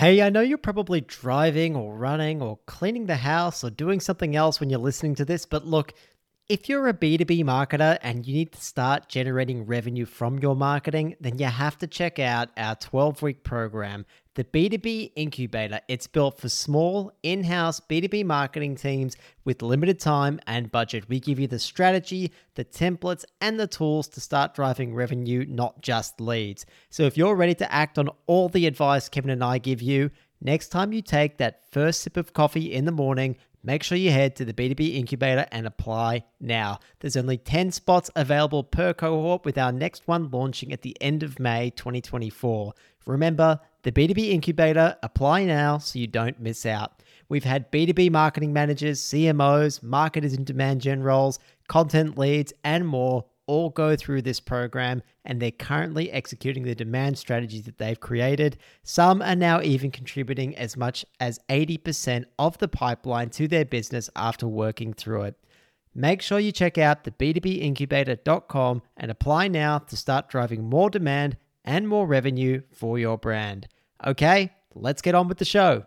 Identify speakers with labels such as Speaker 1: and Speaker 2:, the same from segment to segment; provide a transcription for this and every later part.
Speaker 1: Hey, I know you're probably driving or running or cleaning the house or doing something else when you're listening to this, but look, if you're a B2B marketer and you need to start generating revenue from your marketing, then you have to check out our 12 week program, the B2B Incubator. It's built for small, in house B2B marketing teams with limited time and budget. We give you the strategy, the templates, and the tools to start driving revenue, not just leads. So if you're ready to act on all the advice Kevin and I give you, next time you take that first sip of coffee in the morning, Make sure you head to the B2B Incubator and apply now. There's only 10 spots available per cohort, with our next one launching at the end of May 2024. Remember, the B2B Incubator, apply now so you don't miss out. We've had B2B marketing managers, CMOs, marketers in demand gen roles, content leads, and more all go through this program and they're currently executing the demand strategies that they've created. Some are now even contributing as much as 80% of the pipeline to their business after working through it. Make sure you check out the b2bincubator.com and apply now to start driving more demand and more revenue for your brand. Okay, let's get on with the show.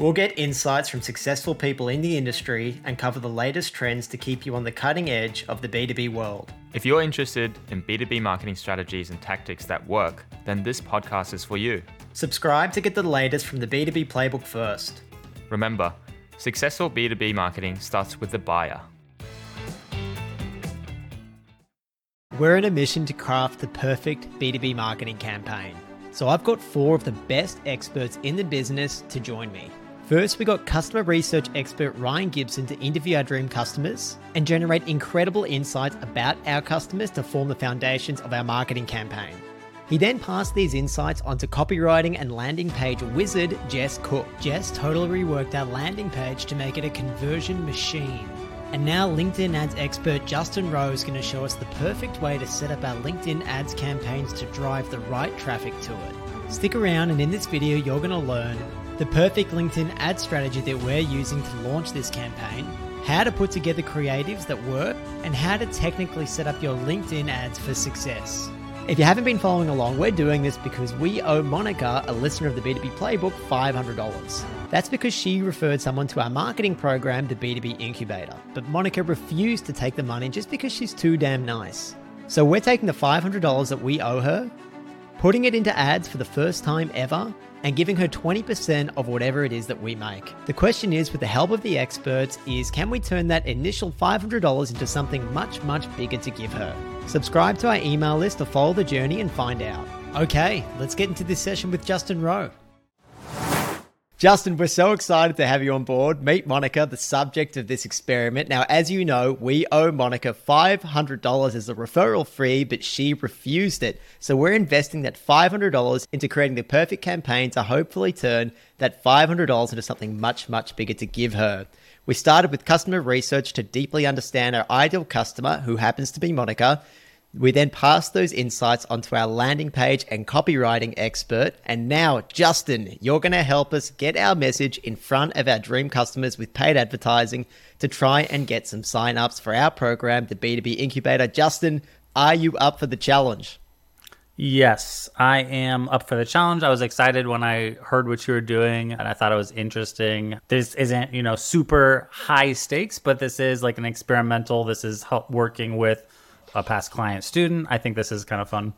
Speaker 1: We'll get insights from successful people in the industry and cover the latest trends to keep you on the cutting edge of the B2B world.
Speaker 2: If you're interested in B2B marketing strategies and tactics that work, then this podcast is for you.
Speaker 1: Subscribe to get the latest from the B2B playbook first.
Speaker 2: Remember, successful B2B marketing starts with the buyer.
Speaker 1: We're in a mission to craft the perfect B2B marketing campaign. So I've got four of the best experts in the business to join me. First, we got customer research expert Ryan Gibson to interview our dream customers and generate incredible insights about our customers to form the foundations of our marketing campaign. He then passed these insights onto copywriting and landing page wizard Jess Cook. Jess totally reworked our landing page to make it a conversion machine. And now LinkedIn ads expert Justin Rowe is going to show us the perfect way to set up our LinkedIn ads campaigns to drive the right traffic to it. Stick around and in this video you're going to learn the perfect LinkedIn ad strategy that we're using to launch this campaign, how to put together creatives that work, and how to technically set up your LinkedIn ads for success. If you haven't been following along, we're doing this because we owe Monica, a listener of the B2B Playbook, $500. That's because she referred someone to our marketing program, the B2B Incubator. But Monica refused to take the money just because she's too damn nice. So we're taking the $500 that we owe her, putting it into ads for the first time ever, and giving her 20% of whatever it is that we make. The question is, with the help of the experts, is can we turn that initial $500 into something much, much bigger to give her? Subscribe to our email list to follow the journey and find out. Okay, let's get into this session with Justin Rowe. Justin, we're so excited to have you on board. Meet Monica, the subject of this experiment. Now, as you know, we owe Monica $500 as a referral fee, but she refused it. So we're investing that $500 into creating the perfect campaign to hopefully turn that $500 into something much, much bigger to give her. We started with customer research to deeply understand our ideal customer, who happens to be Monica. We then pass those insights onto our landing page and copywriting expert. And now, Justin, you're going to help us get our message in front of our dream customers with paid advertising to try and get some signups for our program, the B2B Incubator. Justin, are you up for the challenge?
Speaker 3: Yes, I am up for the challenge. I was excited when I heard what you were doing and I thought it was interesting. This isn't, you know, super high stakes, but this is like an experimental. This is working with a past client student. I think this is kind of fun.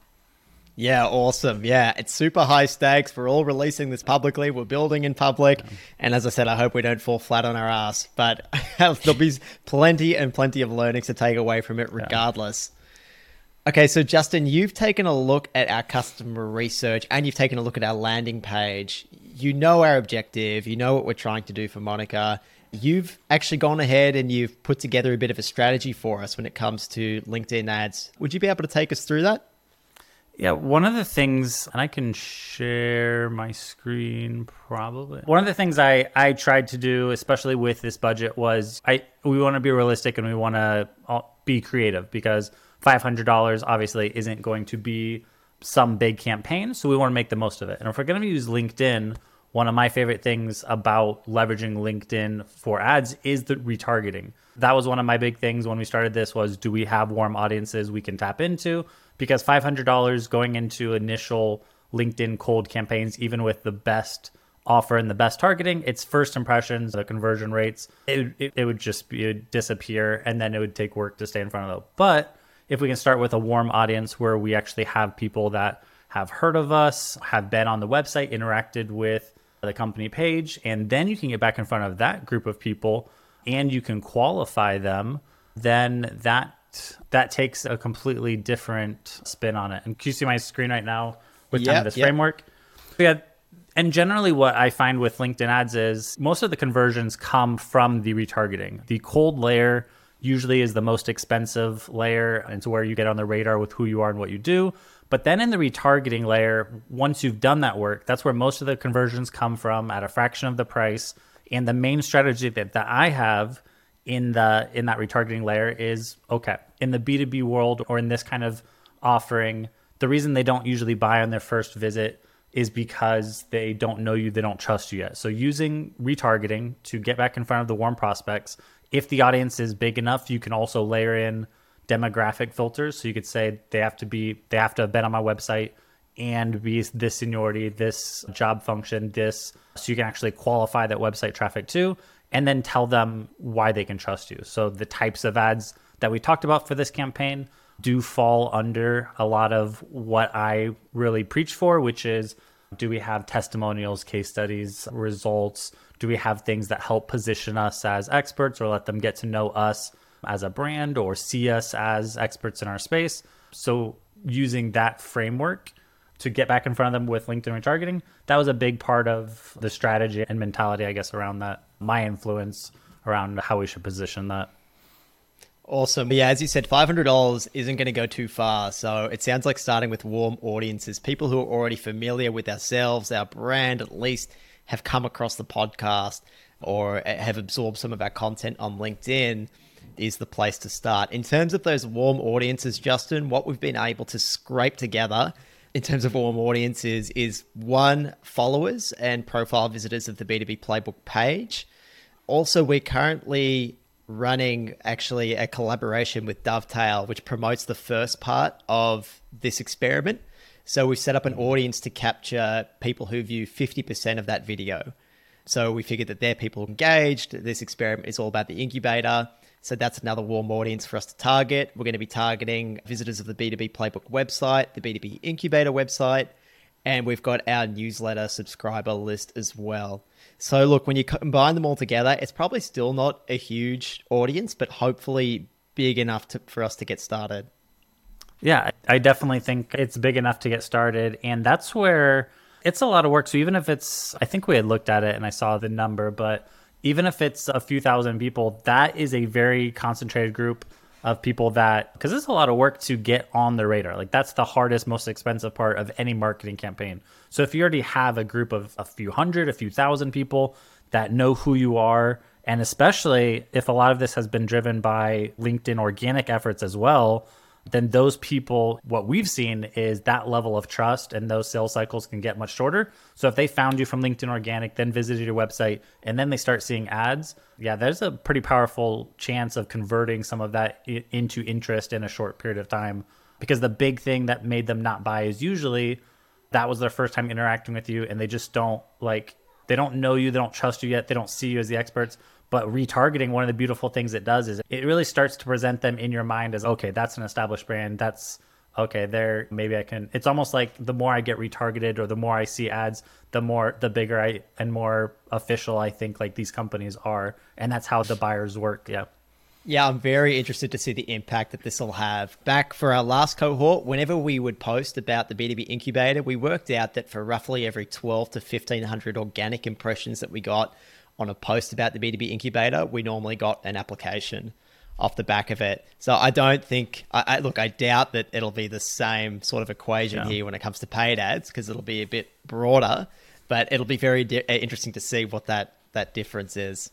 Speaker 1: Yeah, awesome. Yeah, it's super high stakes. We're all releasing this publicly. We're building in public. Yeah. And as I said, I hope we don't fall flat on our ass, but there'll be plenty and plenty of learnings to take away from it regardless. Yeah. Okay, so Justin, you've taken a look at our customer research and you've taken a look at our landing page. You know our objective, you know what we're trying to do for Monica you've actually gone ahead and you've put together a bit of a strategy for us when it comes to LinkedIn ads. Would you be able to take us through that?
Speaker 3: Yeah, one of the things, and I can share my screen probably. One of the things I I tried to do, especially with this budget, was I we want to be realistic and we want to be creative because five hundred dollars obviously isn't going to be some big campaign, so we want to make the most of it. And if we're going to use LinkedIn, one of my favorite things about leveraging LinkedIn for ads is the retargeting. That was one of my big things when we started this was do we have warm audiences we can tap into? Because $500 going into initial LinkedIn cold campaigns even with the best offer and the best targeting, its first impressions, the conversion rates, it, it, it would just be, it would disappear and then it would take work to stay in front of them. But if we can start with a warm audience where we actually have people that have heard of us, have been on the website, interacted with the company page, and then you can get back in front of that group of people and you can qualify them, then that that takes a completely different spin on it. And can you see my screen right now with yep, this yep. framework? Yeah. And generally, what I find with LinkedIn ads is most of the conversions come from the retargeting. The cold layer usually is the most expensive layer. And it's where you get on the radar with who you are and what you do. But then in the retargeting layer, once you've done that work, that's where most of the conversions come from at a fraction of the price. And the main strategy that, that I have in the in that retargeting layer is okay, in the B2B world or in this kind of offering, the reason they don't usually buy on their first visit is because they don't know you, they don't trust you yet. So using retargeting to get back in front of the warm prospects, if the audience is big enough, you can also layer in demographic filters. So you could say they have to be they have to have been on my website and be this seniority, this job function, this so you can actually qualify that website traffic too and then tell them why they can trust you. So the types of ads that we talked about for this campaign do fall under a lot of what I really preach for, which is do we have testimonials, case studies, results? Do we have things that help position us as experts or let them get to know us as a brand or see us as experts in our space. So using that framework to get back in front of them with LinkedIn retargeting, that was a big part of the strategy and mentality, I guess, around that. My influence around how we should position that.
Speaker 1: Awesome. Yeah, as you said, $500 isn't going to go too far. So it sounds like starting with warm audiences, people who are already familiar with ourselves, our brand, at least have come across the podcast or eh, have absorbed some of our content on LinkedIn is the place to start. In terms of those warm audiences, Justin, what we've been able to scrape together in terms of warm audiences is one, followers and profile visitors of the B2B Playbook page. Also, we're currently running actually a collaboration with Dovetail, which promotes the first part of this experiment. So we've set up an audience to capture people who view 50% of that video. So we figured that they're people engaged. This experiment is all about the incubator. So that's another warm audience for us to target. We're going to be targeting visitors of the B2B Playbook website, the B2B Incubator website, and we've got our newsletter subscriber list as well. So, look, when you combine them all together, it's probably still not a huge audience, but hopefully big enough to, for us to get started.
Speaker 3: Yeah, I definitely think it's big enough to get started. And that's where it's a lot of work. So, even if it's, I think we had looked at it and I saw the number, but even if it's a few thousand people, that is a very concentrated group of people that because it's a lot of work to get on the radar. Like that's the hardest, most expensive part of any marketing campaign. So if you already have a group of a few hundred, a few thousand people that know who you are, and especially if a lot of this has been driven by LinkedIn organic efforts as well, then those people, what we've seen is that level of trust and those sales cycles can get much shorter. So if they found you from LinkedIn Organic, then visited your website, and then they start seeing ads, yeah, there's a pretty powerful chance of converting some of that into interest in a short period of time. Because the big thing that made them not buy is usually that was their first time interacting with you and they just don't like they don't know you, they don't trust you yet, they don't see you as the experts. But retargeting, one of the beautiful things it does is it really starts to present them in your mind as okay, that's an established brand. That's okay, there maybe I can. It's almost like the more I get retargeted or the more I see ads, the more the bigger I and more official I think like these companies are, and that's how the buyers work. Yeah.
Speaker 1: Yeah, I'm very interested to see the impact that this will have. Back for our last cohort, whenever we would post about the B2B incubator, we worked out that for roughly every 12 to 1500 organic impressions that we got, on a post about the B2B incubator, we normally got an application. off the back of it. So I don't think, I, I look, I doubt that it'll be the same sort of equation
Speaker 3: Yeah.
Speaker 1: here when it comes to paid ads because it'll be a bit broader, but it'll be very di- uh, interesting to see what that, that difference is.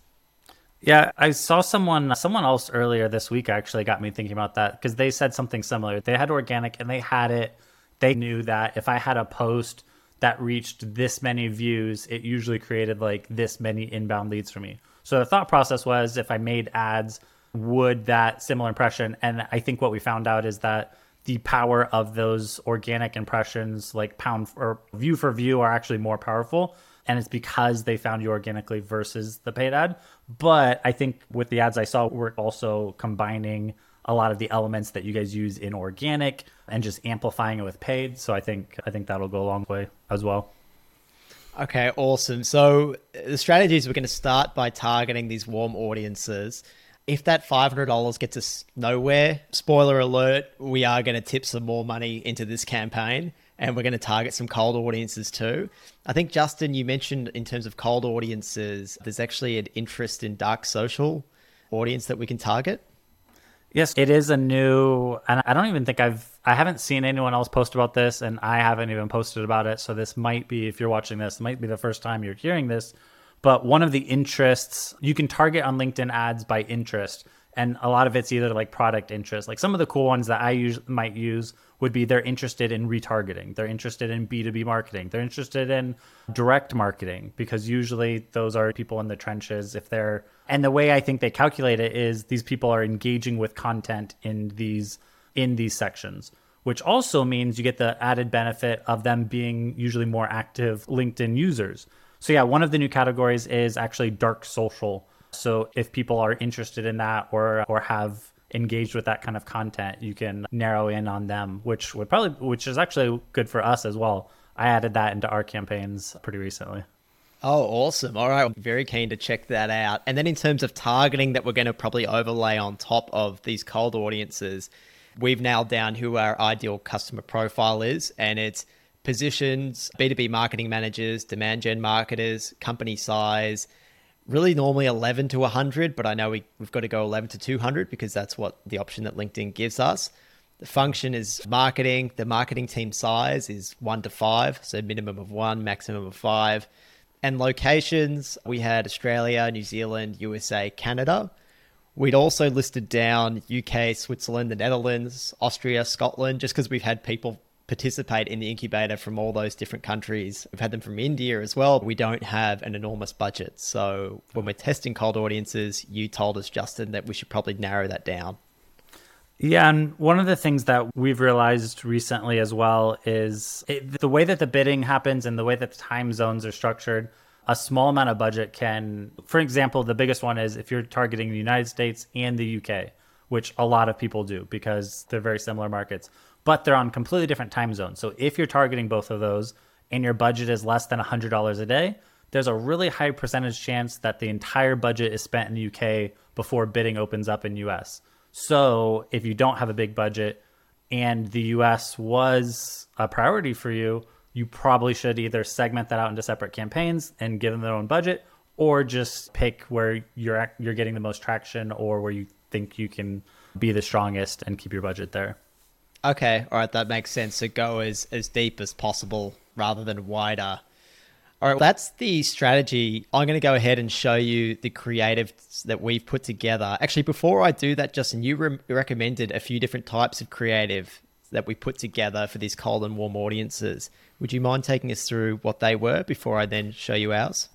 Speaker 3: Yeah, I saw someone someone else earlier this week actually got me thinking about that because they said something similar. They had organic and they had it. They knew that if I had a post that reached this many views, it usually created like this many inbound leads for me. So the thought process was if I made ads, would that similar impression? And I think what we found out is that the power of those organic impressions, like pound or view for view, are actually more powerful. And it's because they found you organically versus the paid ad. But I think with the ads I saw, we're also combining a lot of the elements that you guys use in organic and just amplifying it with paid. So I think I think that'll go a long way as well.
Speaker 1: Okay, awesome. So the strategy is we're going to start by targeting these warm audiences. If that $500 gets us nowhere, spoiler alert, we are going to tip some more money into this campaign and we're going to target some cold audiences too. I think, Justin, you mentioned in terms of cold audiences, there's actually an interest in dark social audience that we can target.
Speaker 3: Yes, it is a new, and I don't even think I've, I haven't seen anyone else post about this, and I haven't even posted about it. So this might be, if you're watching this, might be the first time you're hearing this. But one of the interests you can target on LinkedIn ads by interest, and a lot of it's either like product interest. Like some of the cool ones that I use, might use would be they're interested in retargeting, they're interested in B2B marketing, they're interested in direct marketing because usually those are people in the trenches. If they're and the way I think they calculate it is these people are engaging with content in these in these sections, which also means you get the added benefit of them being usually more active LinkedIn users. So yeah, one of the new categories is actually dark social. So if people are interested in that or or have engaged with that kind of content, you can narrow in on them, which would probably which is actually good for us as well. I added that into our campaigns pretty recently.
Speaker 1: Oh, awesome. All right. Very keen to check that out. And then in terms of targeting that we're going to probably overlay on top of these cold audiences, we've nailed down who our ideal customer profile is. And it's positions, B2B marketing managers, demand gen marketers, company size, really normally 11 to 100, but I know we, we've got to go 11 to 200 because that's what the option that LinkedIn gives us. The function is marketing. The marketing team size is one to five, so minimum of one, maximum of five. And locations, we had Australia, New Zealand, USA, Canada. We'd also listed down UK, Switzerland, the Netherlands, Austria, Scotland, just because we've had people participate in the incubator from all those different countries. We've had them from India as well. We don't have an enormous budget. So when we're testing cold audiences, you told us, Justin, that we should probably narrow that down.
Speaker 3: Yeah, and one of the things that we've realized recently as well is it, the way that the bidding happens and the way that the time zones are structured. A small amount of budget can, for example, the biggest one is if you're targeting the United States and the UK, which a lot of people do because they're very similar markets, but they're on completely different time zones. So if you're targeting both of those and your budget is less than $100 a day, there's a really high percentage chance that the entire budget is spent in the UK before bidding opens up in US. So if you don't have a big budget and the US was a priority for you, you probably should either segment that out into separate campaigns and give them their own budget or just pick where you're you're getting the most traction or where you think you can be the strongest and keep your budget there.
Speaker 1: Okay, all right, that makes sense. So go as, as deep as possible rather than wider. All right, that's the strategy. I'm going to go ahead and show you the creatives that we've put together. Actually, before I do that, Justin, you re- recommended a few different types of creative that we put together for these cold and warm audiences. Would you mind taking us through what they were before I then show you ours?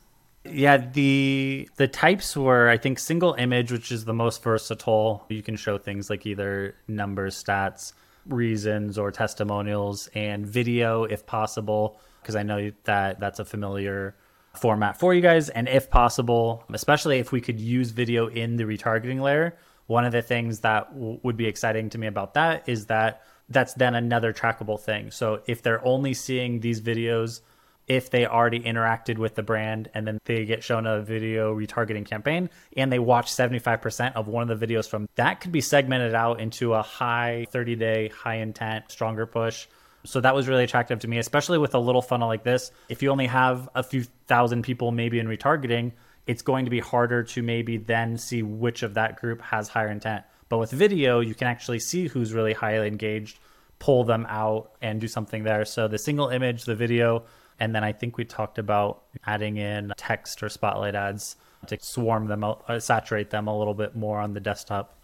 Speaker 3: Yeah, the the types were I think single image, which is the most versatile. You can show things like either numbers, stats, reasons, or testimonials, and video if possible, because I know that that's a familiar format for you guys. And if possible, especially if we could use video in the retargeting layer, one of the things that w- would be exciting to me about that is that that's then another trackable thing. So if they're only seeing these videos if they already interacted with the brand and then they get shown a video retargeting campaign and they watch 75% of one of the videos from that could be segmented out into a high 30 day high intent stronger push. So that was really attractive to me especially with a little funnel like this. If you only have a few thousand people maybe in retargeting it's going to be harder to maybe then see which of that group has higher intent. But with video, you can actually see who's really highly engaged, pull them out, and do something there. So the single image, the video, and then I think we talked about adding in text or spotlight ads to swarm them, uh, saturate them a little bit more on the desktop.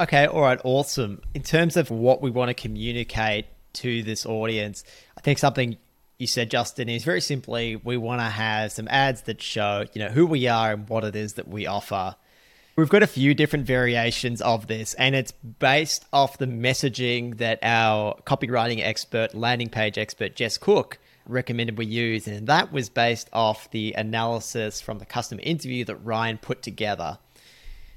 Speaker 1: Okay, all right, awesome. In terms of what we want to communicate to this audience, I think something you said, Justin, is very simply we want to have some ads that show, you know, who we are and what it is that we offer. We've got a few different variations of this, and it's based off the messaging that our copywriting expert, landing page expert, Jess Cook, recommended we use. And that was based off the analysis from the customer interview that Ryan put together.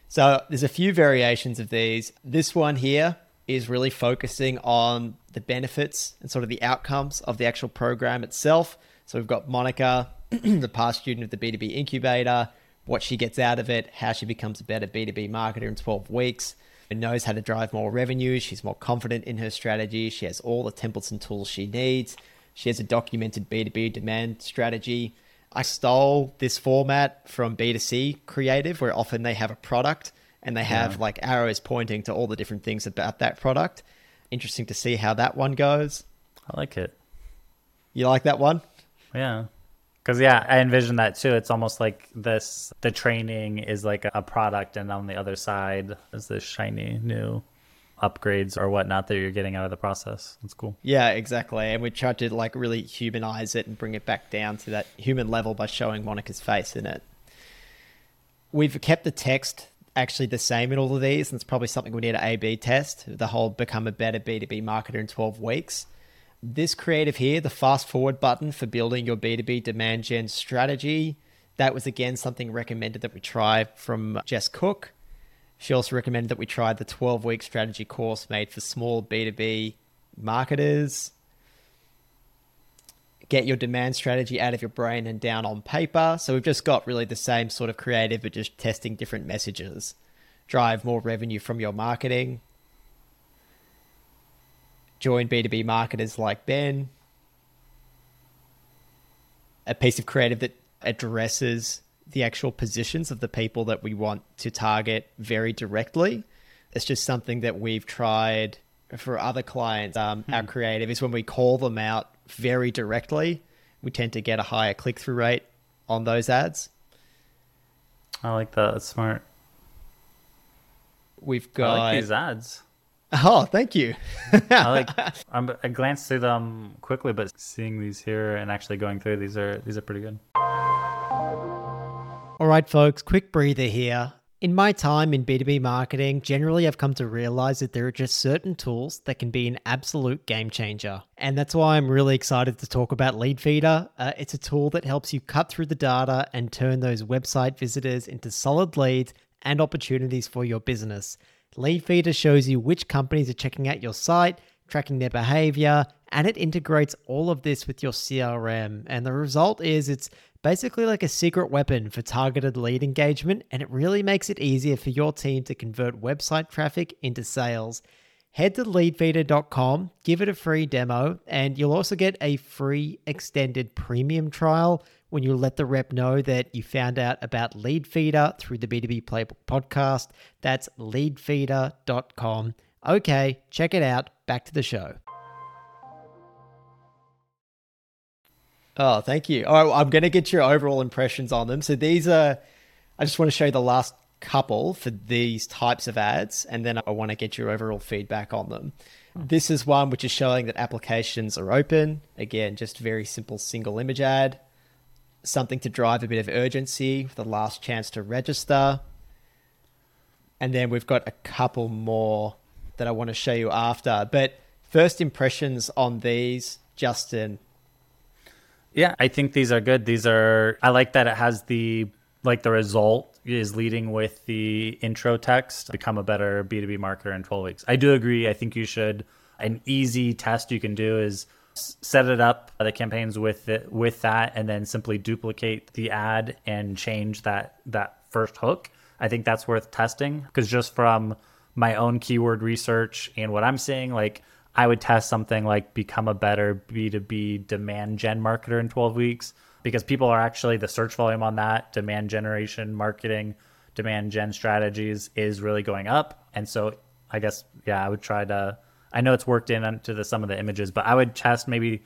Speaker 1: So there's a few variations of these. This one here is really focusing on the benefits and sort of the outcomes of the actual program itself. So we've got Monica, the past student of the B2B incubator, what she gets out of it, how she becomes a better B2B marketer in 12 weeks, and knows how to drive more revenue. She's more confident in her strategy. She has all the templates and tools she needs. She has a documented B2B demand strategy. I stole this format from B2C Creative, where often they have a product and they have yeah. like arrows pointing to all the different things about that product. Interesting to see how that one goes.
Speaker 3: I like it.
Speaker 1: You like that one?
Speaker 3: Yeah. Cause yeah, I envision that too. It's almost like this the training is like a product and on the other side is this shiny new upgrades or whatnot that you're getting out of the process. That's cool.
Speaker 1: Yeah, exactly. And we tried to like really humanize it and bring it back down to that human level by showing Monica's face in it. We've kept the text actually the same in all of these, and it's probably something we need to A B test the whole become a better B2B marketer in 12 weeks. This creative here, the fast forward button for building your B2B demand gen strategy, that was again something recommended that we try from Jess Cook. She also recommended that we try the 12 week strategy course made for small B2B marketers get your demand strategy out of your brain and down on paper. So we've just got really the same sort of creative, but just testing different messages. Drive more revenue from your marketing. Join B2B marketers like Ben. A piece of creative that addresses the actual positions of the people that we want to target very directly. It's just something that we've tried for other clients. Um, hmm. Our creative is when we call them out very directly, we tend to get a higher click through rate on those ads.
Speaker 3: I like that. That's smart.
Speaker 1: We've got
Speaker 3: I like these ads.
Speaker 1: Oh, thank you.
Speaker 3: I like. I'm, I glanced through them quickly, but seeing these here and actually going through these are these are pretty good.
Speaker 1: All right, folks. Quick breather here. In my time in B2B marketing, generally I've come to realize that there are just certain tools that can be an absolute game changer. And that's why I'm really excited to talk about Leadfeeder. Uh, it's a tool that helps you cut through the data and turn those website visitors into solid leads and opportunities for your business. Leadfeeder shows you which companies are checking out your site, tracking their behavior, and it integrates all of this with your CRM. And the result is it's basically like a secret weapon for targeted lead engagement, and it really makes it easier for your team to convert website traffic into sales. Head to leadfeeder.com, give it a free demo, and you'll also get a free extended premium trial when you let the rep know that you found out about Leadfeeder through the B2B Playbook podcast. That's leadfeeder.com. Okay, check it out. Back to the show. Oh, thank you. All right, I'm going to get your overall impressions on them. So these are, I just want to show you the last couple for these types of ads, and then I want to get your overall feedback on them. This is one which is showing that applications are open. Again, just very simple single image ad. Something to drive a bit of urgency, the last chance to register. And then we've got a couple more that I want to show you after. But first impressions on these, Justin,
Speaker 3: yeah, I think these are good. These are I like that it has the like the result is leading with the intro text become a better B2B marketer in 12 weeks. I do agree. I think you should an easy test you can do is set it up uh, the campaigns with it with that and then simply duplicate the ad and change that that first hook. I think that's worth testing because just from my own keyword research and what I'm seeing like I would test something like become a better B2B demand gen marketer in 12 weeks because people are actually the search volume on that demand generation marketing demand gen strategies is really going up. And so I guess, yeah, I would try to, I know it's worked in into the, some of the images, but I would test maybe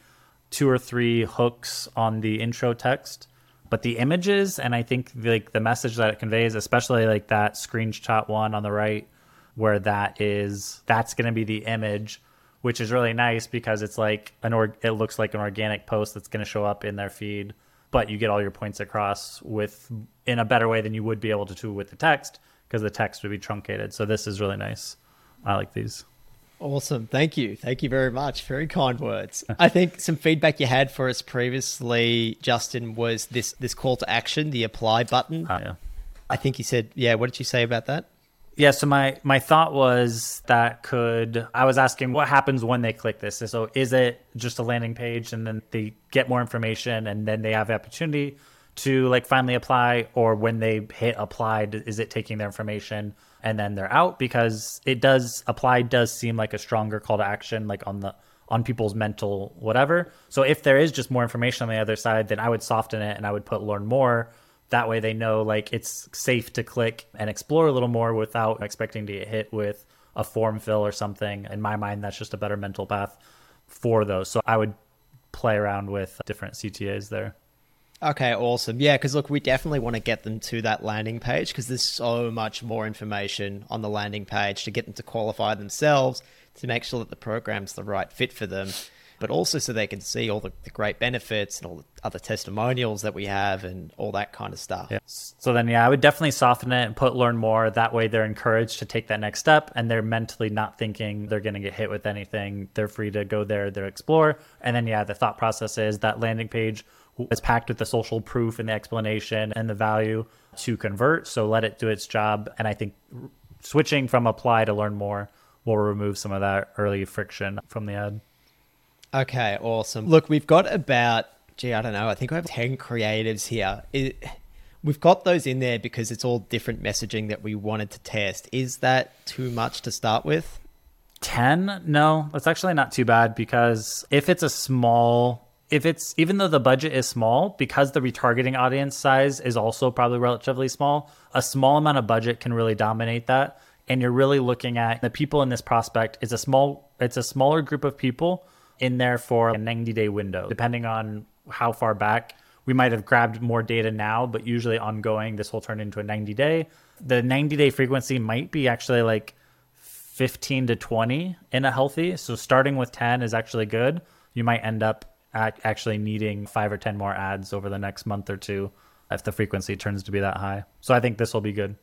Speaker 3: two or three hooks on the intro text. But the images and I think like the message that it conveys, especially like that screenshot one on the right, where that is that's going to be the image which is really nice because it's like an or it looks like an organic post that's going to show up in their feed but you get all your points across with in a better way than you would be able to do with the text because the text would be truncated so this is really nice i like these
Speaker 1: Awesome. Thank you. Thank you very much. Very kind words. I think some feedback you had for us previously, Justin, was this this call to action, the apply button.
Speaker 3: uh, yeah
Speaker 1: I think you said, yeah, what did you say about that?
Speaker 3: Yeah, so my my thought was that could I was asking what happens when they click this. So is it just a landing page and then they get more information and then they have the opportunity to like finally apply or when they hit apply is it taking their information and then they're out because it does apply does seem like a stronger call to action like on the on people's mental whatever. So if there is just more information on the other side then I would soften it and I would put learn more that way they know like it's safe to click and explore a little more without expecting to get hit with a form fill or something. In my mind that's just a better mental path for those. So i would play around with different ctas there.
Speaker 1: Okay, awesome. Yeah, because look, we definitely want to get them to that landing page because there's so much more information on the landing page to get them to qualify themselves to make sure that the program's the right fit for them but also so they can see all the, the, great benefits and all the other testimonials that we have and all that kind of stuff.
Speaker 3: Yeah. So then, yeah, I would definitely soften it and put learn more. That way, they're encouraged to take that next step and they're mentally not thinking they're going to get hit with anything. They're free to go there, they explore. And then, yeah, the thought process is that landing page is packed with the social proof and the explanation and the value to convert. So let it do its job. And I think switching from apply to learn more will remove some of that early friction from the ad.
Speaker 1: Okay, awesome. Look, we've got about, gee, I don't know, I think we have 10 creatives here. It, we've got those in there because it's all different messaging that we wanted to test. Is that too much to start with?
Speaker 3: 10? No, that's actually not too bad because if it's a small, if it's, even though the budget is small, because the retargeting audience size is also probably relatively small, a small amount of budget can really dominate that. And you're really looking at the people in this prospect is a small, it's a smaller group of people in there for a 90 day window, depending on how far back. We might have grabbed more data now, but usually ongoing, this will turn into a 90 day. The 90 day frequency might be actually like 15 to 20 in a healthy. So starting with 10 is actually good. You might end up actually needing five or 10 more ads over the next month or two if the frequency turns to be that high. So I think this will be good.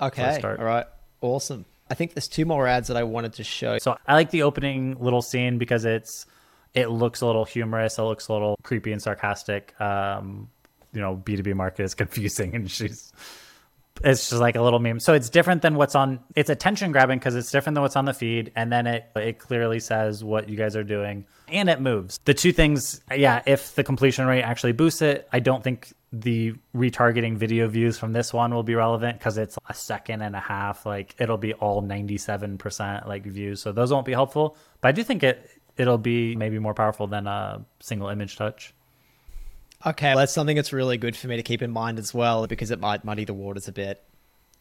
Speaker 1: Okay. All right. Awesome. I think there's two more ads that I wanted to show.
Speaker 3: So I like the opening little scene because it's it looks a little humorous, it looks a little creepy and sarcastic. Um, you know, B2B market is confusing and she's it's just like a little meme. So it's different than what's on it's attention grabbing because it's different than what's on the feed and then it it clearly says what you guys are doing and it moves. The two things, yeah, if the completion rate actually boosts it, I don't think the retargeting video views from this one will be relevant because it's a second and a half. Like it'll be all 97% like views. So those won't be helpful. But I do think it it'll be maybe more powerful than a single image touch.
Speaker 1: Okay, well, that's something that's really good for me to keep in mind as well because it might muddy the waters a bit.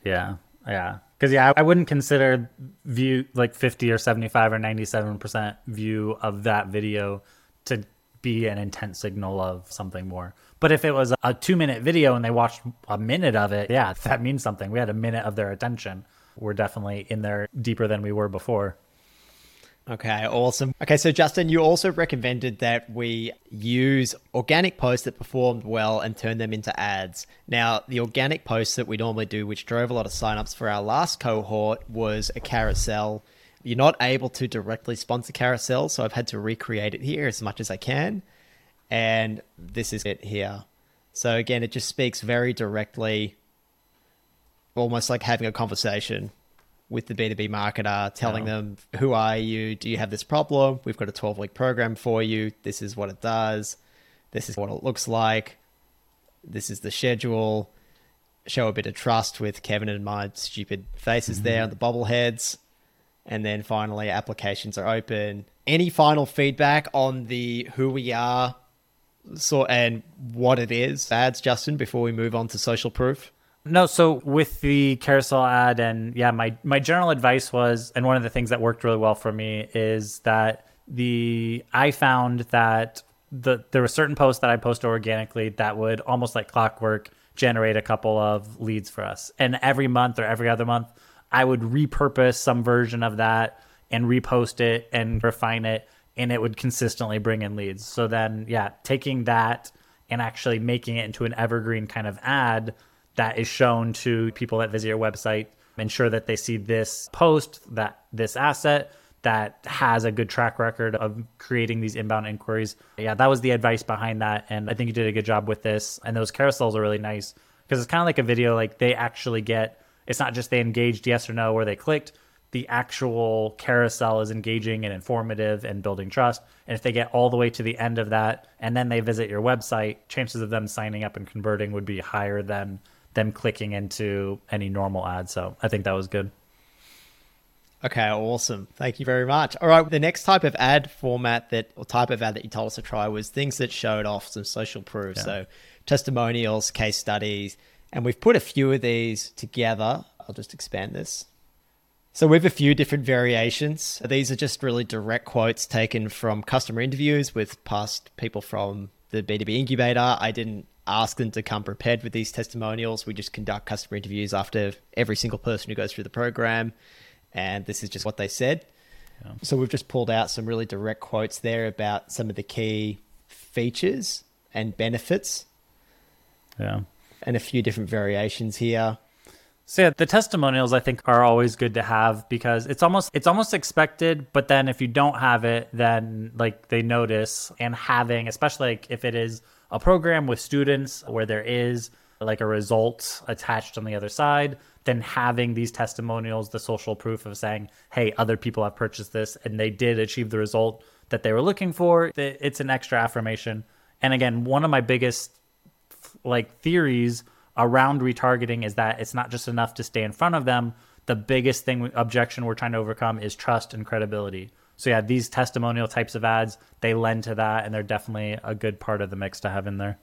Speaker 3: Yeah. Yeah. Because, yeah, I wouldn't consider view like 50 or 75 or 97% view of that video to be an intent signal of something more. But if it was a two minute video and they watched a minute of it, yeah, that means something. We had a minute of their attention. We're definitely in there deeper than we were before.
Speaker 1: Okay, awesome. Okay, so Justin, you also recommended that we use organic posts that performed well and turn them into ads. Now, the organic posts that we normally do, which drove a lot of signups for our last cohort, was a carousel. You're not able to directly sponsor carousel, so I've had to recreate it here as much as I can. And this is it here. So again, it just speaks very directly, almost like having a conversation with the B2B marketer, telling them, who are you? Do you have this problem? We've got a 12 week program for you. This is what it does. This is what it looks like. This is the schedule. Show a bit of trust with Kevin and my stupid faces mm-hmm. there on the bobbleheads. And then finally, applications are open. Any final feedback on the who we are so and what it is ads, Justin, before we move on to social proof?
Speaker 3: No, so with the carousel ad and yeah, my my general advice was and one of the things that worked really well for me is that the I found that the there were certain posts that I post organically that would almost like clockwork generate a couple of leads for us. And every month or every other month, I would repurpose some version of that and repost it and refine it and it would consistently bring in leads. So then yeah, taking that and actually making it into an evergreen kind of ad that is shown to people that visit your website, ensure that they see this post, that this asset that has a good track record of creating these inbound inquiries. Yeah, that was the advice behind that. And I think you did a good job with this. And those carousels are really nice because it's kind of like a video, like they actually get, it's not just they engaged yes or no or they clicked. The actual carousel is engaging and informative and building trust. And if they get all the way to the end of that and then they visit your website, chances of them signing up and converting would be higher than them clicking into any normal ad. So I think that was good.
Speaker 1: Okay, awesome. Thank you very much. All right, the next type of ad format that or type of ad that you told us to try was things that showed off some social proof. Yeah. So testimonials, case studies, and we've put a few of these together. I'll just expand this. So we have a few different variations. These are just really direct quotes taken from customer interviews with past people from the B2B incubator. I didn't ask them to come prepared with these testimonials. We just conduct customer interviews after every single person who goes through the program and this is just what they said. Yeah. So we've just pulled out some really direct quotes there about some of the key features and benefits.
Speaker 3: Yeah.
Speaker 1: And a few different variations here.
Speaker 3: So yeah, the testimonials I think are always good to have because it's almost it's almost expected, but then if you don't have it, then like they notice and having especially like if it is a program with students where there is like a result attached on the other side, then having these testimonials, the social proof of saying, hey, other people have purchased this and they did achieve the result that they were looking for, it's an extra affirmation. And again, one of my biggest like theories around retargeting is that it's not just enough to stay in front of them. The biggest thing objection we're trying to overcome is trust and credibility. So yeah, these testimonial types of ads, they lend to that and they're definitely a good part of the mix to have in there.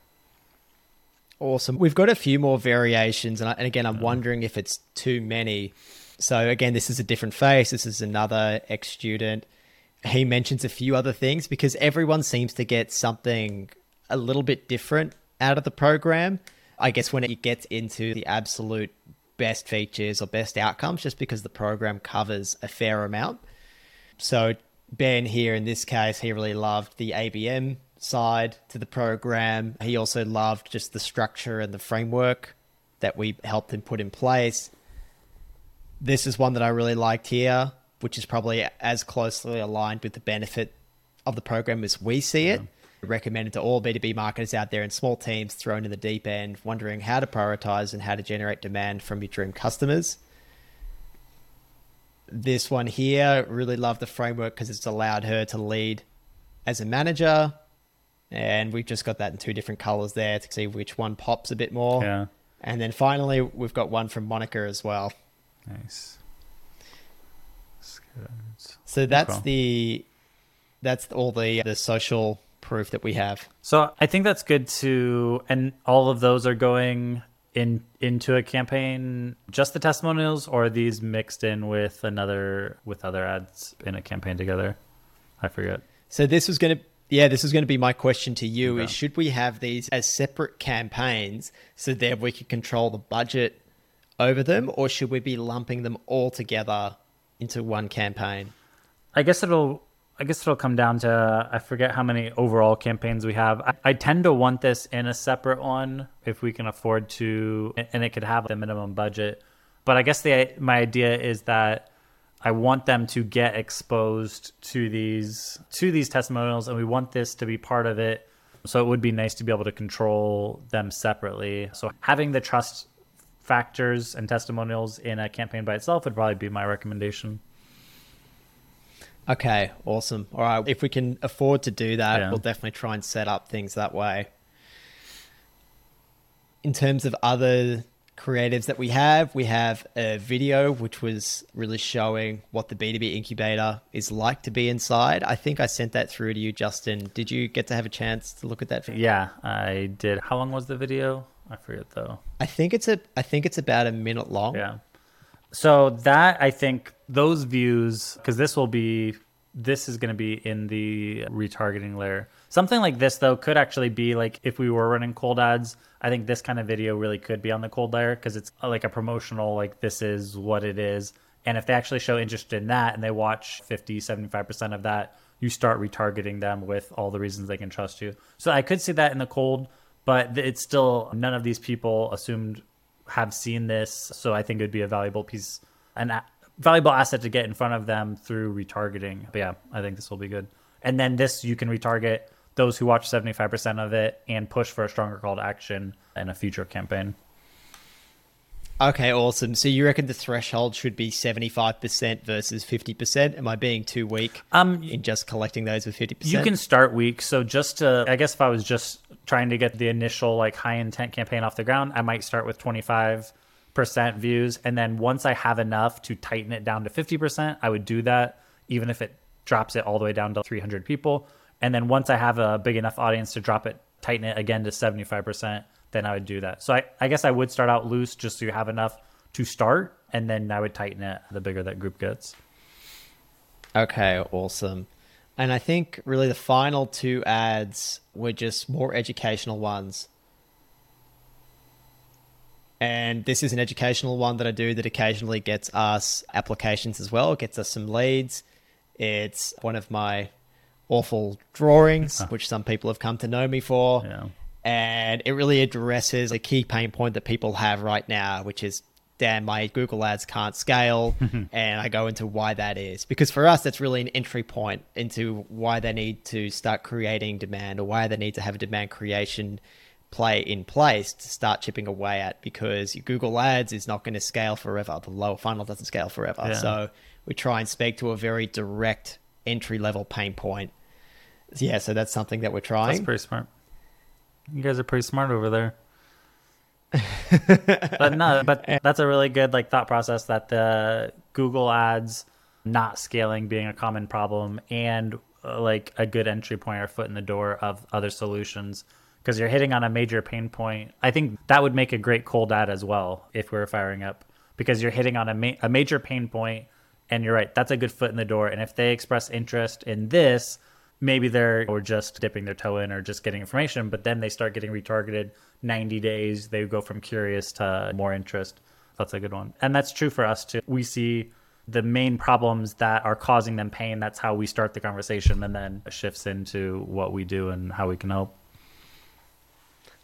Speaker 1: Awesome. We've got a few more variations, and, I, and again, I'm uh-huh. wondering if it's too many. So again, this is a different face. This is another ex student. He mentions a few other things because everyone seems to get something a little bit different out of the program. I guess when it gets into the absolute best features or best outcomes, just because the program covers a fair amount. So Ben here in this case, he really loved the ABM side to the program. He also loved just the structure and the framework that we helped him put in place. This is one that I really liked here, which is probably as closely aligned with the benefit of the program as we see it. Yeah. Recommended to all B2B marketers out there in small teams thrown in the deep end, wondering how to prioritize and how to generate demand from your dream customers. This one here, really love the framework because it's allowed her to lead as a manager, and we've just got that in two different colors there to see which one pops a bit more.
Speaker 3: Yeah.
Speaker 1: And then finally, we've got one from Monica as well.
Speaker 3: Nice.
Speaker 1: So that's cool. the that's all the the social proof that we have.
Speaker 3: So I think that's good to, and all of those are going in into a campaign. Just the testimonials, or these mixed in with another with other ads in a campaign together? I forget.
Speaker 1: So this was going to yeah, this is going to be my question to you: okay. is should we have these as separate campaigns so that we can control the budget over them, or should we be lumping them all together into one campaign?
Speaker 3: I guess it'll. I guess it'll come down to I forget how many overall campaigns we have. I, I tend to want this in a separate one if we can afford to, and it could have the minimum budget. But I guess the my idea is that I want them to get exposed to these to these testimonials, and we want this to be part of it. So it would be nice to be able to control them separately. So having the trust factors and testimonials in a campaign by itself would probably be my recommendation.
Speaker 1: Okay, awesome. All right, if we can afford to do that, yeah. we'll definitely try and set up things that way. In terms of other creatives that we have. We have a video which was really showing what the B2B incubator is like to be inside. I think I sent that through to you, Justin. Did you get to have a chance to look at that?
Speaker 3: Video? Yeah, I did. How long was the video? I forget though.
Speaker 1: I think it's a I think it's about a minute long.
Speaker 3: Yeah. So that I think those views because this will be this is going to be in the retargeting layer. Something like this though could actually be like if we were running cold ads. I think this kind of video really could be on the cold layer because it's uh, like a promotional like this is what it is. And if they actually show interest in that and they watch 50, 75% of that, you start retargeting them with all the reasons they can trust you. So I could see that in the cold, but it's still none of these people assumed have seen this. So I think it would be a valuable piece, an a- valuable asset to get in front of them through retargeting. But yeah, I think this will be good. And then this, you can retarget those who watch 75% of it and push for a stronger call to action in a future campaign.
Speaker 1: Okay, awesome. So you reckon the threshold should be 75% versus 50%? Am I being too weak
Speaker 3: Um,
Speaker 1: in just collecting those with 50%?
Speaker 3: You can start weak. So just to, I guess if I was just trying to get the initial like high intent campaign off the ground, I might start with 25% views. And then once I have enough to tighten it down to 50%, I would do that, even if it drops it all the way down to 300 people. And then once I have a big enough audience to drop it, tighten it again to 75%, then I would do that. So I, I guess I would start out loose just so you have enough to start. And then I would tighten it the bigger that group gets.
Speaker 1: Okay, awesome. And I think really the final two ads were just more educational ones. And this is an educational one that I do that occasionally gets us applications as well, gets us some leads. It's one of my awful drawings, which some people have come to know me for.
Speaker 3: Yeah.
Speaker 1: And it really addresses a key pain point that people have right now, which is damn, my Google ads can't scale. and I go into why that is. Because for us, that's really an entry point into why they need to start creating demand or why they need to have a demand creation play in place to start chipping away at because your Google ads is not going to scale forever. The lower funnel doesn't scale forever.
Speaker 3: Yeah.
Speaker 1: So we try and speak to a very direct entry level pain point. Yeah, so that's something that we're trying.
Speaker 3: That's pretty smart. You guys are pretty smart over there. but no, but that's a really good like thought process that the Google ads not scaling being a common problem and uh, like a good entry point or foot in the door of other solutions because you're hitting on a major pain point. I think that would make a great cold ad as well if we were firing up because you're hitting on a, ma- a major pain point and you're right, that's a good foot in the door. And if they express interest in this, maybe they're or just dipping their toe in or just getting information, but then they start getting retargeted 90 days. They go from curious to more interest. That's a good one. And that's true for us too. We see the main problems that are causing them pain. That's how we start the conversation and then it shifts into what we do and how we can help.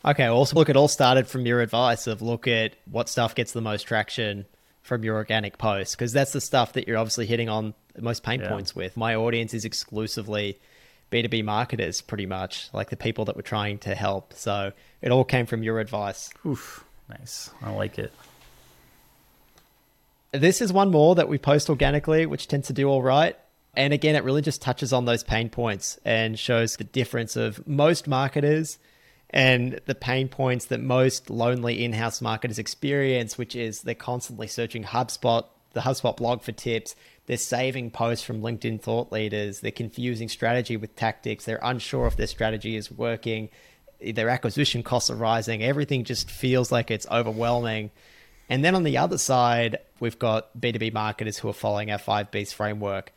Speaker 1: Okay, also look, it all started from your advice of look at what stuff gets the most traction from your organic posts because that's the stuff that you're obviously hitting on most pain
Speaker 3: Yeah.
Speaker 1: points with. My audience is exclusively B2B marketers, pretty much, like the people that we're trying to help. So it all came from your advice.
Speaker 3: Oof. Nice. I like it.
Speaker 1: This is one more that we post organically, which tends to do all right. And again, it really just touches on those pain points and shows the difference of most marketers and the pain points that most lonely in house marketers experience, which is they're constantly searching HubSpot, the HubSpot blog for tips. They're saving posts from LinkedIn thought leaders. They're confusing strategy with tactics. They're unsure if their strategy is working. Their acquisition costs are rising. Everything just feels like it's overwhelming. And then on the other side, we've got B2B marketers who are following our 5Bs framework.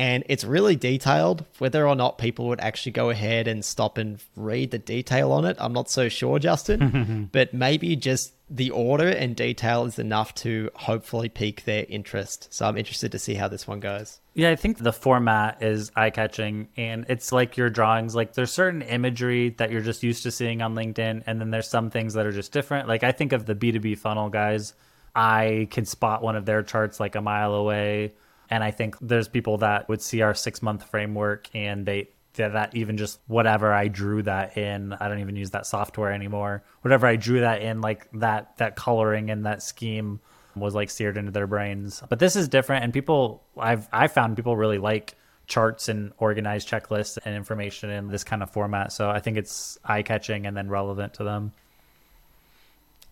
Speaker 1: And it's really detailed. Whether or not people would actually go ahead and stop and read the detail on it, I'm not so sure, Justin. but maybe just the order and detail is enough to hopefully pique their interest. So I'm interested to see how this one goes.
Speaker 3: Yeah, I think the format is eye catching and it's like your drawings. Like there's certain imagery that you're just used to seeing on LinkedIn, and then there's some things that are just different. Like I think of the B2B funnel guys, I can spot one of their charts like a mile away. And I think there's people that would see our six month framework and they that even just whatever I drew that in, I don't even use that software anymore. Whatever I drew that in, like that that coloring and that scheme was like seared into their brains. But this is different, and people I've I found people really like charts and organized checklists and information in this kind of format. So I think it's eye catching and then relevant to them.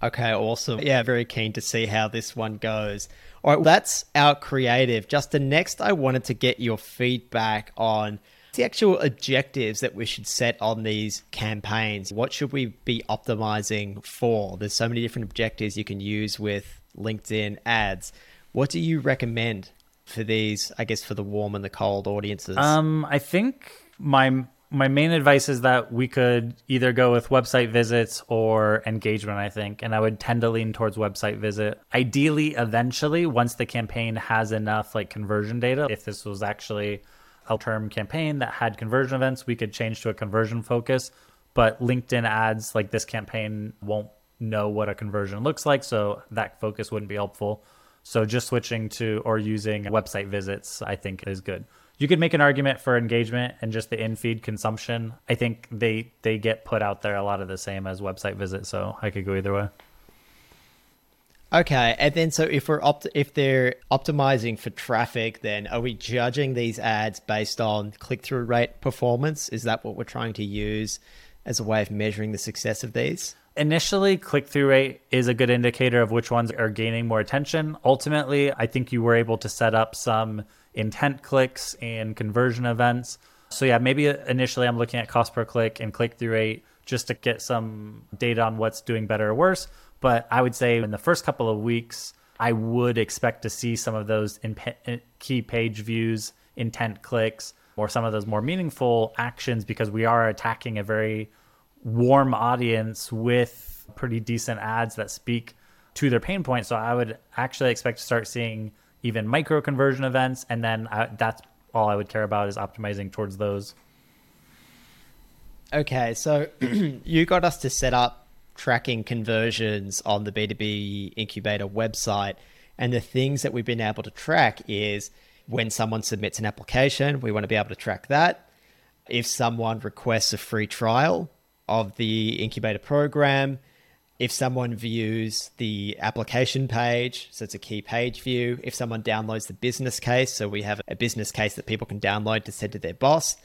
Speaker 1: Okay, awesome. Yeah, very keen to see how this one goes. All right, well, that's our creative. Justin, next I wanted to get your feedback on the actual objectives that we should set on these campaigns? What should we be optimizing for? There's so many different objectives you can use with LinkedIn ads. What do you recommend for these, I guess, for the warm and the cold audiences?
Speaker 3: Um, I think my my main advice is that we could either go with website visits or engagement, I think. And I would tend to lean towards website visit. Ideally, eventually, once the campaign has enough like conversion data, if this was actually a term campaign that had conversion events, we could change to a conversion focus. But LinkedIn ads like this campaign won't know what a conversion looks like. So that focus wouldn't be helpful. So just switching to or using website visits, I think is good you could make an argument for engagement and just the in-feed consumption. I think they they get put out there a lot of the same as website visits, so I could go either way.
Speaker 1: Okay, and then so if we're opt- if they're optimizing for traffic, then are we judging these ads based on click-through rate performance? Is that what we're trying to use as a way of measuring the success of these?
Speaker 3: Initially, click-through rate is a good indicator of which ones are gaining more attention. Ultimately, I think you were able to set up some intent clicks and conversion events. So yeah, maybe initially I'm looking at cost per click and click through rate just to get some data on what's doing better or worse. But I would say in the first couple of weeks, I would expect to see some of those in key page views, intent clicks, or some of those more meaningful actions because we are attacking a very warm audience with pretty decent ads that speak to their pain points. So I would actually expect to start seeing even micro conversion events, and then I, that's all I would care about is optimizing towards those.
Speaker 1: Okay, so you got us to set up tracking conversions on the B2B incubator website. And the things that we've been able to track is when someone submits an application, we want to be able to track that. If someone requests a free trial of the incubator program, if someone views the application page, so it's a key page view, if someone downloads the business case, so we have a business case that people can download to send to their boss.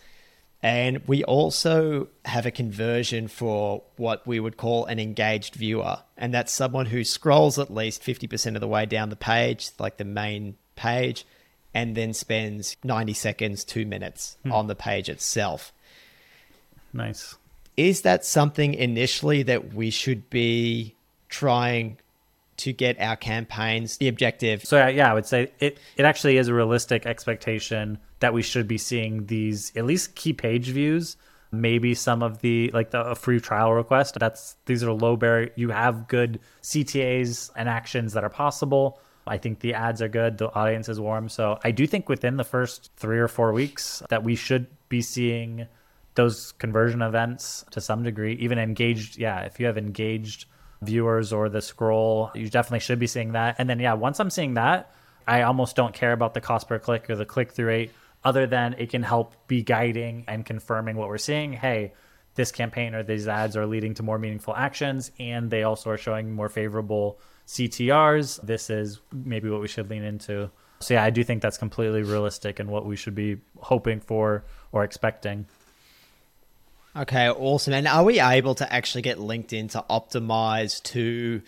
Speaker 1: And we also have a conversion for what we would call an engaged viewer. And that's someone who scrolls at least 50% of the way down the page, like the main page, and then spends 90 seconds, two minutes hmm. on the page itself.
Speaker 3: Nice
Speaker 1: is that something initially that we should be trying to get our campaigns the objective?
Speaker 3: So yeah i would say it it actually is a realistic expectation that we should be seeing these at least key page views maybe some of the like the a free trial request. That's these are low barrier you have good ctas and actions that are possible. I think the ads are good the audience is warm. So i do think within the first three or four weeks that we should be seeing those conversion events to some degree, even engaged. Yeah, if you have engaged viewers or the scroll, you definitely should be seeing that. And then, yeah, once I'm seeing that, I almost don't care about the cost per click or the click through rate, other than it can help be guiding and confirming what we're seeing. Hey, this campaign or these ads are leading to more meaningful actions, and they also are showing more favorable CTRs. This is maybe what we should lean into. So, yeah, I do think that's completely realistic and what we should be hoping for or expecting.
Speaker 1: Okay, awesome. And are we able to actually get LinkedIn to optimize to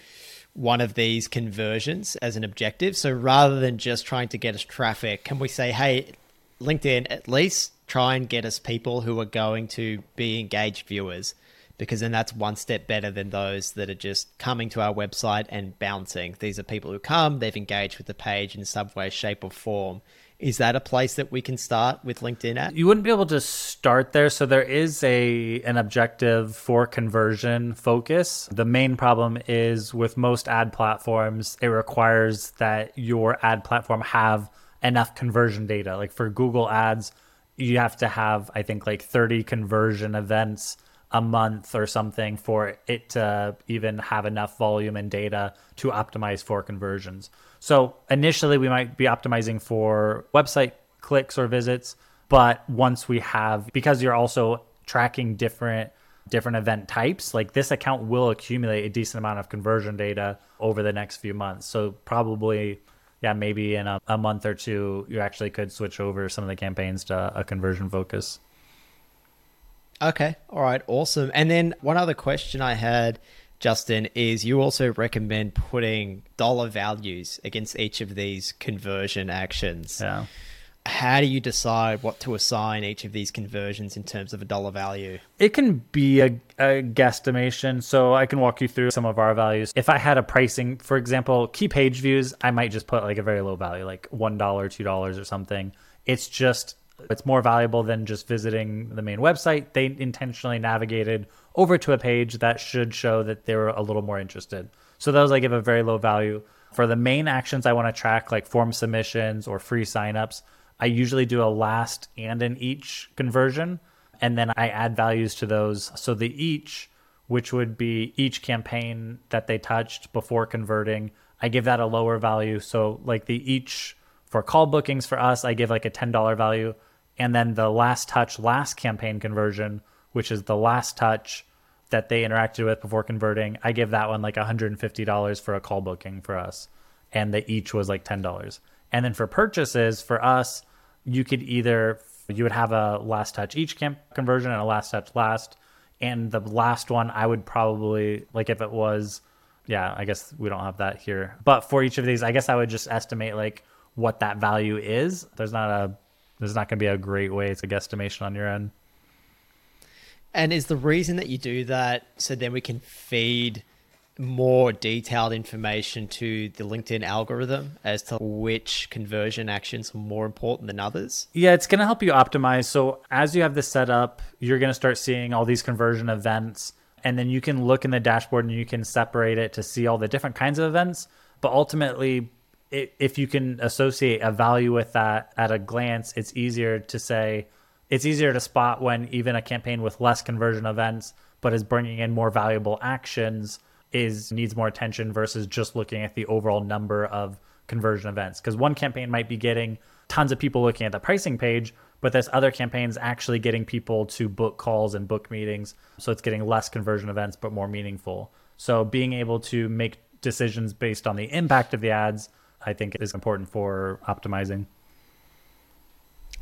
Speaker 1: one of these conversions as an objective? So rather than just trying to get us traffic, can we say, hey, LinkedIn, at least try and get us people who are going to be engaged viewers? Because then that's one step better than those that are just coming to our website and bouncing. These are people who come, they've engaged with the page in some way, shape, or form is that a place that we can start with LinkedIn at?
Speaker 3: You wouldn't be able to start there. So there is a an objective for conversion focus. The main problem is with most ad platforms, it requires that your ad platform have enough conversion data. Like for Google Ads, you have to have I think like 30 conversion events a month or something for it to even have enough volume and data to optimize for conversions. So initially, we might be optimizing for website clicks or visits, but once we have, because you're also tracking different different event types, like this account will accumulate a decent amount of conversion data over the next few months. So probably, yeah, maybe in a, a month or two, you actually could switch over some of the campaigns to a conversion focus.
Speaker 1: Okay. All right. Awesome. And then one other question I had Justin, is you also recommend putting dollar values against each of these conversion actions.
Speaker 3: Yeah.
Speaker 1: how do you decide what to assign each of these conversions in terms of a dollar value?
Speaker 3: It can be a, a guesstimation. So I can walk you through some of our values. If I had a pricing, for example, key page views, I might just put like a very low value, like $1, $2 or something. It's just, it's more valuable than just visiting the main website. They intentionally navigated over to a page that should show that they were a little more interested. So those I give a very low value. For the main actions I want to track, like form submissions or free signups, I usually do a last and an each conversion, and then I add values to those. So the each, which would be each campaign that they touched before converting, I give that a lower value. So like the each for call bookings for us, I give like a $10 value. And then the last touch, last campaign conversion, which is the last touch that they interacted with before converting, I give that one like $150 for a call booking for us. And the each was like $10. And then for purchases, for us, you could either you would have a last touch each camp conversion and a last touch last. And the last one, I would probably like if it was, yeah, I guess we don't have that here. But for each of these, I guess I would just estimate like what that value is. There's not a there's not going to be a great way to guesstimation on your end.
Speaker 1: And is the reason that you do that so then we can feed more detailed information to the LinkedIn algorithm as to which conversion actions are more important than others?
Speaker 3: Yeah, it's going to help you optimize. So as you have this set up, you're going to start seeing all these conversion events and then you can look in the dashboard and you can separate it to see all the different kinds of events. But ultimately, if you can associate a value with that at a glance, it's easier to say, it's easier to spot when even a campaign with less conversion events, but is bringing in more valuable actions is needs more attention versus just looking at the overall number of conversion events. Because one campaign might be getting tons of people looking at the pricing page, but this other campaign's actually getting people to book calls and book meetings. So it's getting less conversion events, but more meaningful. So being able to make decisions based on the impact of the ads, I think is important for optimizing.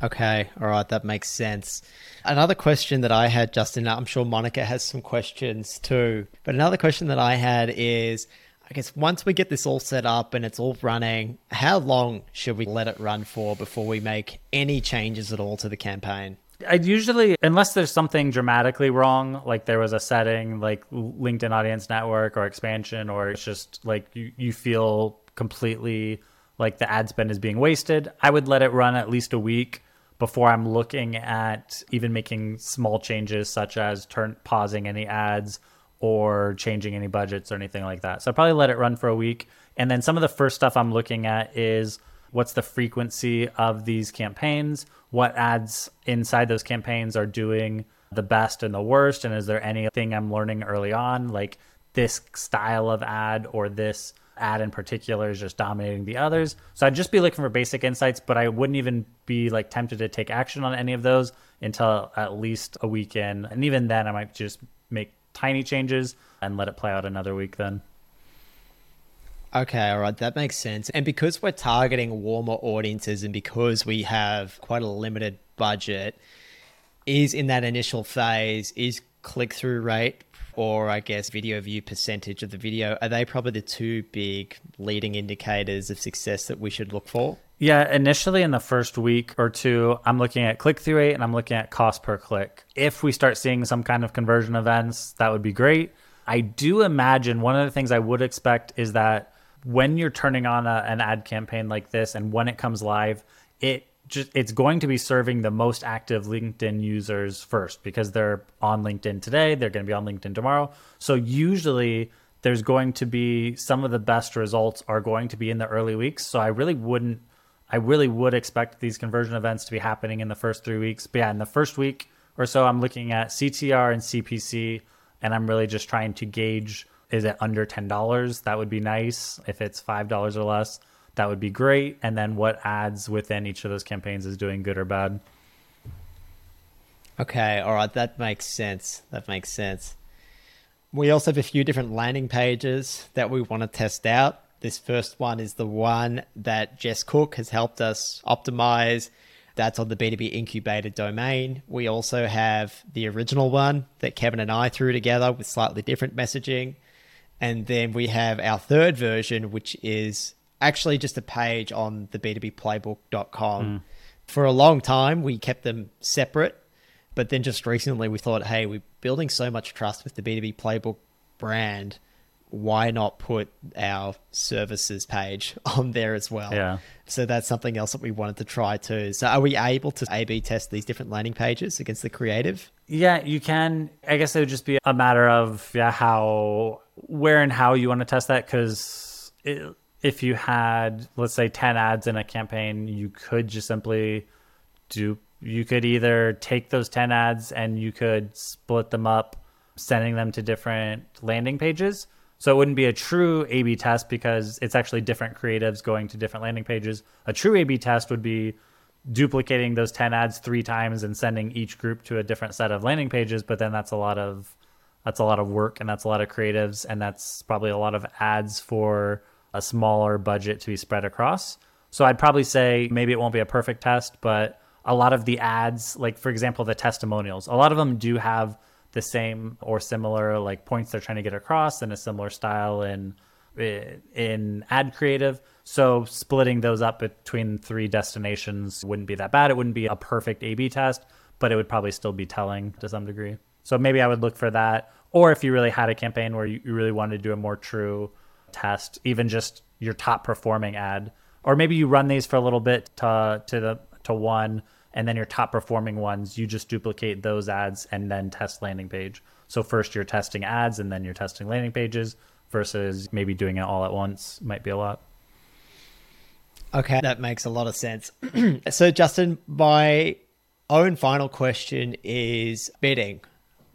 Speaker 1: Okay, all right, that makes sense. Another question that I had, Justin, I'm sure Monica has some questions too, but another question that I had is I guess once we get this all set up and it's all running, how long should we let it run for before we make any changes at all to the campaign?
Speaker 3: I'd usually, unless there's something dramatically wrong, like there was a setting like LinkedIn Audience Network or expansion, or it's just like you, you feel completely like the ad spend is being wasted, I would let it run at least a week before I'm looking at even making small changes such as turn pausing any ads or changing any budgets or anything like that. So I probably let it run for a week. And then some of the first stuff I'm looking at is what's the frequency of these campaigns, what ads inside those campaigns are doing the best and the worst, and is there anything I'm learning early on, like this style of ad or this ad in particular is just dominating the others. So I'd just be looking for basic insights, but I wouldn't even be like tempted to take action on any of those until at least a week in. And even then, I might just make tiny changes and let it play out another week then.
Speaker 1: Okay, all right, that makes sense. And because we're targeting warmer audiences and because we have quite a limited budget, is in that initial phase, is click through rate or I guess video view percentage of the video, are they probably the two big leading indicators of success that we should look for?
Speaker 3: Yeah, initially in the first week or two, I'm looking at click through rate and I'm looking at cost per click. If we start seeing some kind of conversion events, that would be great. I do imagine one of the things I would expect is that when you're turning on a, an ad campaign like this and when it comes live, it just it's going to be serving the most active LinkedIn users first because they're on LinkedIn today, they're going to be on LinkedIn tomorrow. So usually there's going to be some of the best results are going to be in the early weeks. So I really wouldn't I really would expect these conversion events to be happening in the first 3 weeks. But yeah, in the first week or so I'm looking at CTR and CPC and I'm really just trying to gauge is it under $10? That would be nice if it's $5 or less that would be great. And then what ads within each of those campaigns is doing good or bad.
Speaker 1: Okay, all right, that makes sense. That makes sense. We also have a few different landing pages that we want to test out. This first one is the one that Jess Cook has helped us optimize. That's on the B2B incubator domain. We also have the original one that Kevin and I threw together with slightly different messaging. And then we have our third version, which is actually just a page on the b2bplaybook.com mm. For a long time, we kept them separate, but then just recently we thought, hey, we're building so much trust with the B2B Playbook brand. Why not put our services page on there as well?
Speaker 3: Yeah.
Speaker 1: So that's something else that we wanted to try too. So are we able to A B test these different landing pages against the creative?
Speaker 3: Yeah, you can. I guess it would just be a matter of yeah, how, where, and how you want to test that. Because if you had, let's say, ten ads in a campaign, you could just simply do. You could either take those ten ads and you could split them up, sending them to different landing pages. So it wouldn't be a true A/B test because it's actually different creatives going to different landing pages. A true A/B test would be duplicating those 10 ads three times and sending each group to a different set of landing pages but then that's a lot of that's a lot of work and that's a lot of creatives and that's probably a lot of ads for a smaller budget to be spread across so i'd probably say maybe it won't be a perfect test but a lot of the ads like for example the testimonials a lot of them do have the same or similar like points they're trying to get across in a similar style in in ad creative so splitting those up between three destinations wouldn't be that bad. It wouldn't be a perfect A B test, but it would probably still be telling to some degree. So maybe I would look for that. Or if you really had a campaign where you, really wanted to do a more true test, even just your top performing ad. Or maybe you run these for a little bit to to the to one and then your top performing ones, you just duplicate those ads and then test landing page. So first you're testing ads and then you're testing landing pages versus maybe doing it all at once might be a lot.
Speaker 1: Okay, that makes a lot of sense. so, Justin, my own final question is bidding.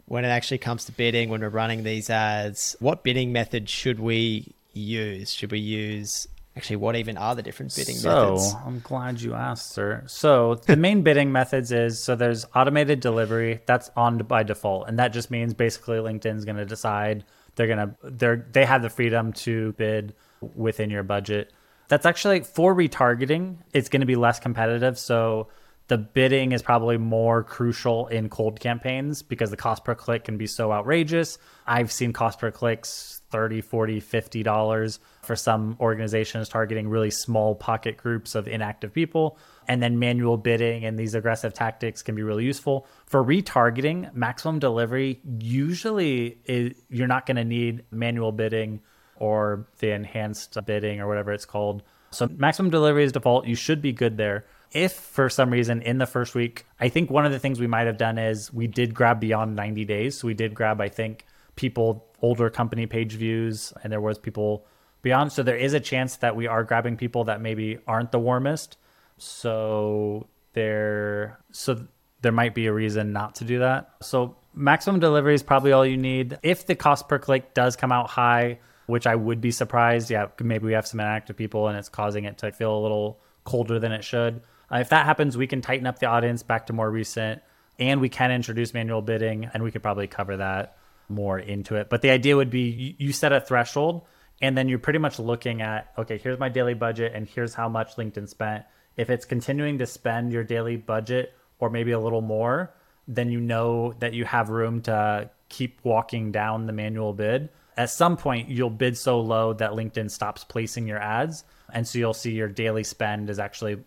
Speaker 1: When it actually comes to bidding, when we're running these ads, what bidding method should we use? Should we use actually what even are the different bidding
Speaker 3: so,
Speaker 1: methods?
Speaker 3: I'm glad you asked, sir. So, the main bidding methods is so there's automated delivery, that's on by default, and that just means basically LinkedIn's going to decide they're going to they're they have the freedom to bid within your budget that's actually for retargeting, it's going to be less competitive. So the bidding is probably more crucial in cold campaigns because the cost per click can be so outrageous. I've seen cost per clicks 30, 40, 50 dollars for some organizations targeting really small pocket groups of inactive people. And then manual bidding and these aggressive tactics can be really useful. For retargeting, maximum delivery usually is, you're not going to need manual bidding or the enhanced bidding or whatever it's called. So maximum delivery is default. You should be good there. If for some reason in the first week, I think one of the things we might have done is we did grab beyond 90 days. So we did grab, I think, people older company page views, and there was people beyond. So there is a chance that we are grabbing people that maybe aren't the warmest. So there, so there might be a reason not to do that. So maximum delivery is probably all you need. If the cost per click does come out high, which I would be surprised. Yeah, maybe we have some inactive people and it's causing it to feel a little colder than it should. Uh, if that happens, we can tighten up the audience back to more recent and we can introduce manual bidding and we could probably cover that more into it. But the idea would be you, you set a threshold and then you're pretty much looking at okay, here's my daily budget and here's how much LinkedIn spent. If it's continuing to spend your daily budget or maybe a little more, then you know that you have room to keep walking down the manual bid at some point you'll bid so low that LinkedIn stops placing your ads. And so you'll see your daily spend is actually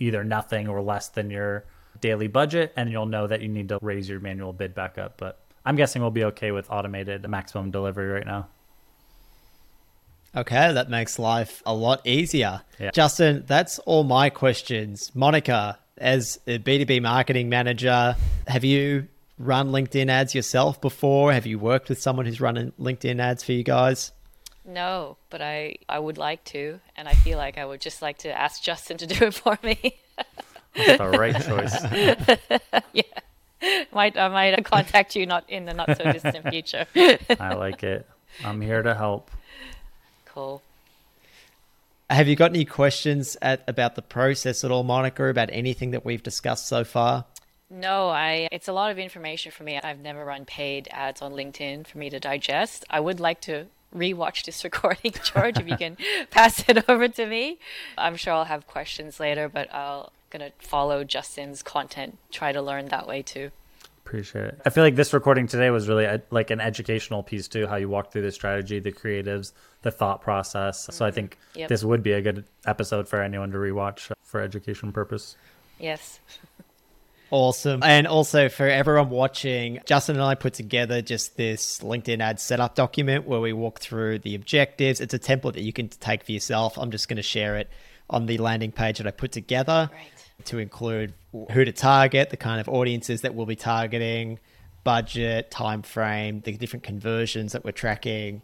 Speaker 3: either nothing or less than your daily budget. And you'll know that you need to raise your manual bid back up. But I'm guessing we'll be okay with automated maximum delivery right now.
Speaker 1: Okay, that makes life a lot easier.
Speaker 3: Yeah.
Speaker 1: Justin, that's all my questions. Monica, as a B2B marketing manager, have you run LinkedIn ads yourself before? Have you worked with someone who's running LinkedIn ads for you guys?
Speaker 4: No, but I, I would like to, and I feel like I would just like to ask Justin to do it for me.
Speaker 3: That's the right choice.
Speaker 4: yeah. Might I might contact you not in the not so distant future.
Speaker 3: I like it. I'm here to help.
Speaker 4: Cool.
Speaker 1: Have you got any questions at, about the process at all, Monica, about anything that we've discussed so far?
Speaker 4: No, I it's a lot of information for me. I've never run paid ads on LinkedIn for me to digest. I would like to rewatch this recording, George, if you can pass it over to me. I'm sure I'll have questions later, but I'll gonna follow Justin's content, try to learn that way too.
Speaker 3: Appreciate it. I feel like this recording today was really a, like an educational piece too, how you walk through the strategy, the creatives, the thought process. Mm-hmm. So I mm-hmm. think yep. this would be a good episode for anyone to rewatch for education purpose.
Speaker 4: Yes.
Speaker 1: Awesome. And also for everyone watching, Justin and I put together just this LinkedIn ad setup document where we walk through the objectives. It's a template that you can take for yourself. I'm just going to share it on the landing page that I put together
Speaker 4: Right.
Speaker 1: to include who to target, the kind of audiences that we'll be targeting, budget, time frame, the different conversions that we're tracking,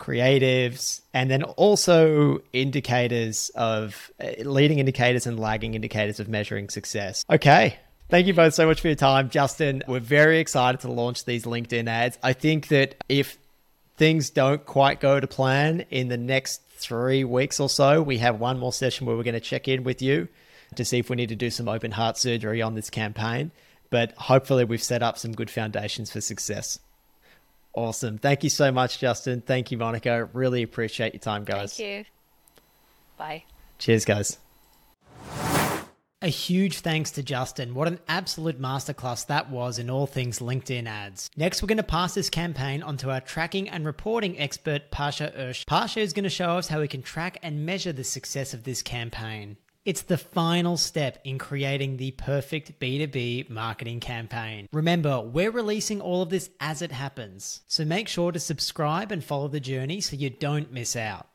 Speaker 1: creatives, and then also indicators of uh, leading indicators and lagging indicators of measuring success. Okay. Thank you both so much for your time, Justin. We're very excited to launch these LinkedIn ads. I think that if things don't quite go to plan in the next three weeks or so, we have one more session where we're going to check in with you to see if we need to do some open heart surgery on this campaign. But hopefully, we've set up some good foundations for success. Awesome. Thank you so much, Justin. Thank you, Monica. Really appreciate your time, guys.
Speaker 4: Thank you. Bye.
Speaker 1: Cheers, guys.
Speaker 5: A huge thanks to Justin. What an absolute masterclass that was in all things LinkedIn ads. Next, we're going to pass this campaign onto our tracking and reporting expert, Pasha Ursh. Pasha is going to show us how we can track and measure the success of this campaign. It's the final step in creating the perfect B2B marketing campaign. Remember, we're releasing all of this as it happens. So make sure to subscribe and follow the journey so you don't miss out.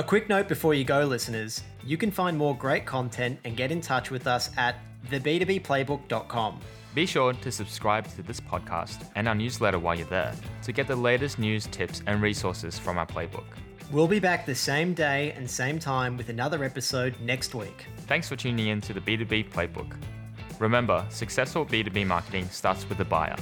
Speaker 1: A quick note before you go, listeners you can find more great content and get in touch with us at theb2bplaybook.com.
Speaker 2: Be sure to subscribe to this podcast and our newsletter while you're there to get the latest news, tips, and resources from our playbook.
Speaker 1: We'll be back the same day and same time with another episode next week.
Speaker 2: Thanks for tuning in to the B2B Playbook. Remember, successful B2B marketing starts with the buyer.